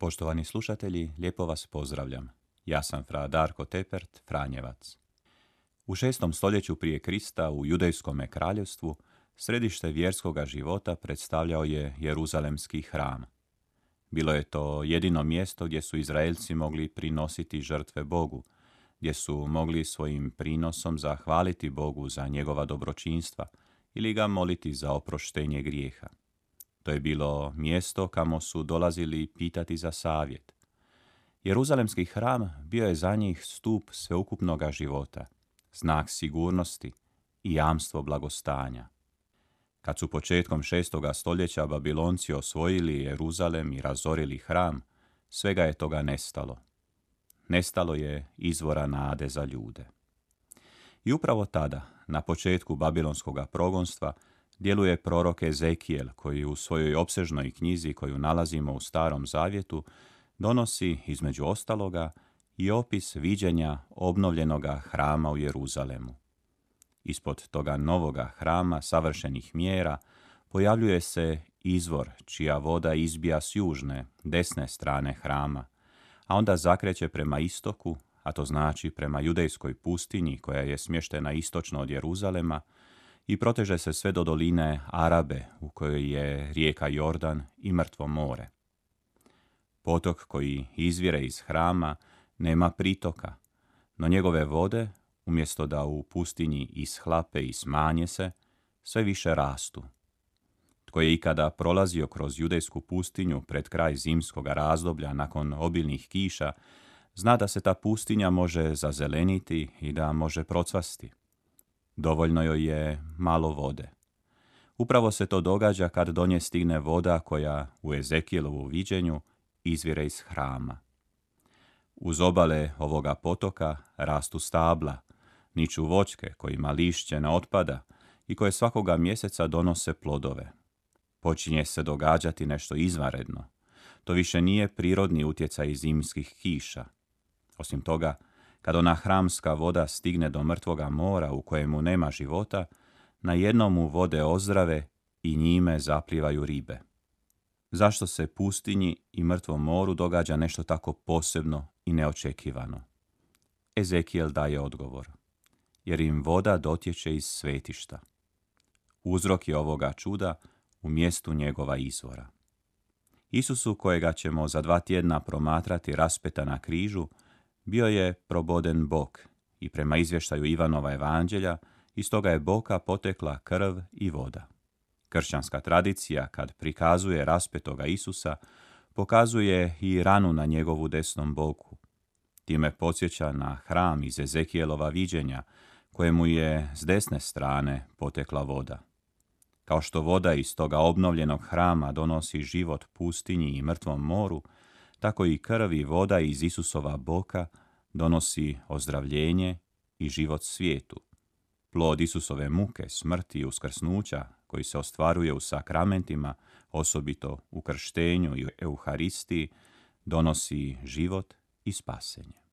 Poštovani slušatelji, lijepo vas pozdravljam. Ja sam fra Darko Tepert, Franjevac. U šestom stoljeću prije Krista u judejskom kraljevstvu središte vjerskoga života predstavljao je Jeruzalemski hram. Bilo je to jedino mjesto gdje su Izraelci mogli prinositi žrtve Bogu, gdje su mogli svojim prinosom zahvaliti Bogu za njegova dobročinstva ili ga moliti za oproštenje grijeha. To je bilo mjesto kamo su dolazili pitati za savjet. Jeruzalemski hram bio je za njih stup sveukupnoga života, znak sigurnosti i jamstvo blagostanja. Kad su početkom šestoga stoljeća Babilonci osvojili Jeruzalem i razorili hram, svega je toga nestalo. Nestalo je izvora nade za ljude. I upravo tada, na početku babilonskog progonstva, djeluje prorok Ezekijel koji u svojoj opsežnoj knjizi koju nalazimo u Starom Zavjetu donosi između ostaloga i opis viđenja obnovljenoga hrama u Jeruzalemu. Ispod toga novoga hrama savršenih mjera pojavljuje se izvor čija voda izbija s južne, desne strane hrama, a onda zakreće prema istoku, a to znači prema judejskoj pustinji koja je smještena istočno od Jeruzalema, i proteže se sve do doline Arabe u kojoj je rijeka Jordan i mrtvo more. Potok koji izvire iz hrama nema pritoka, no njegove vode, umjesto da u pustinji ishlape i smanje se, sve više rastu. Tko je ikada prolazio kroz judejsku pustinju pred kraj zimskog razdoblja nakon obilnih kiša, zna da se ta pustinja može zazeleniti i da može procvasti. Dovoljno joj je malo vode. Upravo se to događa kad do nje stigne voda koja u Ezekijelovu viđenju izvire iz hrama. Uz obale ovoga potoka rastu stabla, niču voćke kojima lišće ne otpada i koje svakoga mjeseca donose plodove. Počinje se događati nešto izvanredno. To više nije prirodni utjecaj zimskih kiša. Osim toga, kad ona hramska voda stigne do mrtvoga mora u kojemu nema života, na jednom mu vode ozdrave i njime zaplivaju ribe. Zašto se pustinji i mrtvom moru događa nešto tako posebno i neočekivano? Ezekijel daje odgovor. Jer im voda dotječe iz svetišta. Uzrok je ovoga čuda u mjestu njegova izvora. Isusu kojega ćemo za dva tjedna promatrati raspeta na križu, bio je proboden bok i prema izvještaju Ivanova evanđelja iz toga je boka potekla krv i voda. Kršćanska tradicija kad prikazuje raspetoga Isusa pokazuje i ranu na njegovu desnom boku. Time podsjeća na hram iz Ezekijelova viđenja kojemu je s desne strane potekla voda. Kao što voda iz toga obnovljenog hrama donosi život pustinji i mrtvom moru, tako i krv i voda iz Isusova boka donosi ozdravljenje i život svijetu. Plod Isusove muke, smrti i uskrsnuća, koji se ostvaruje u sakramentima, osobito u krštenju i euharistiji, donosi život i spasenje.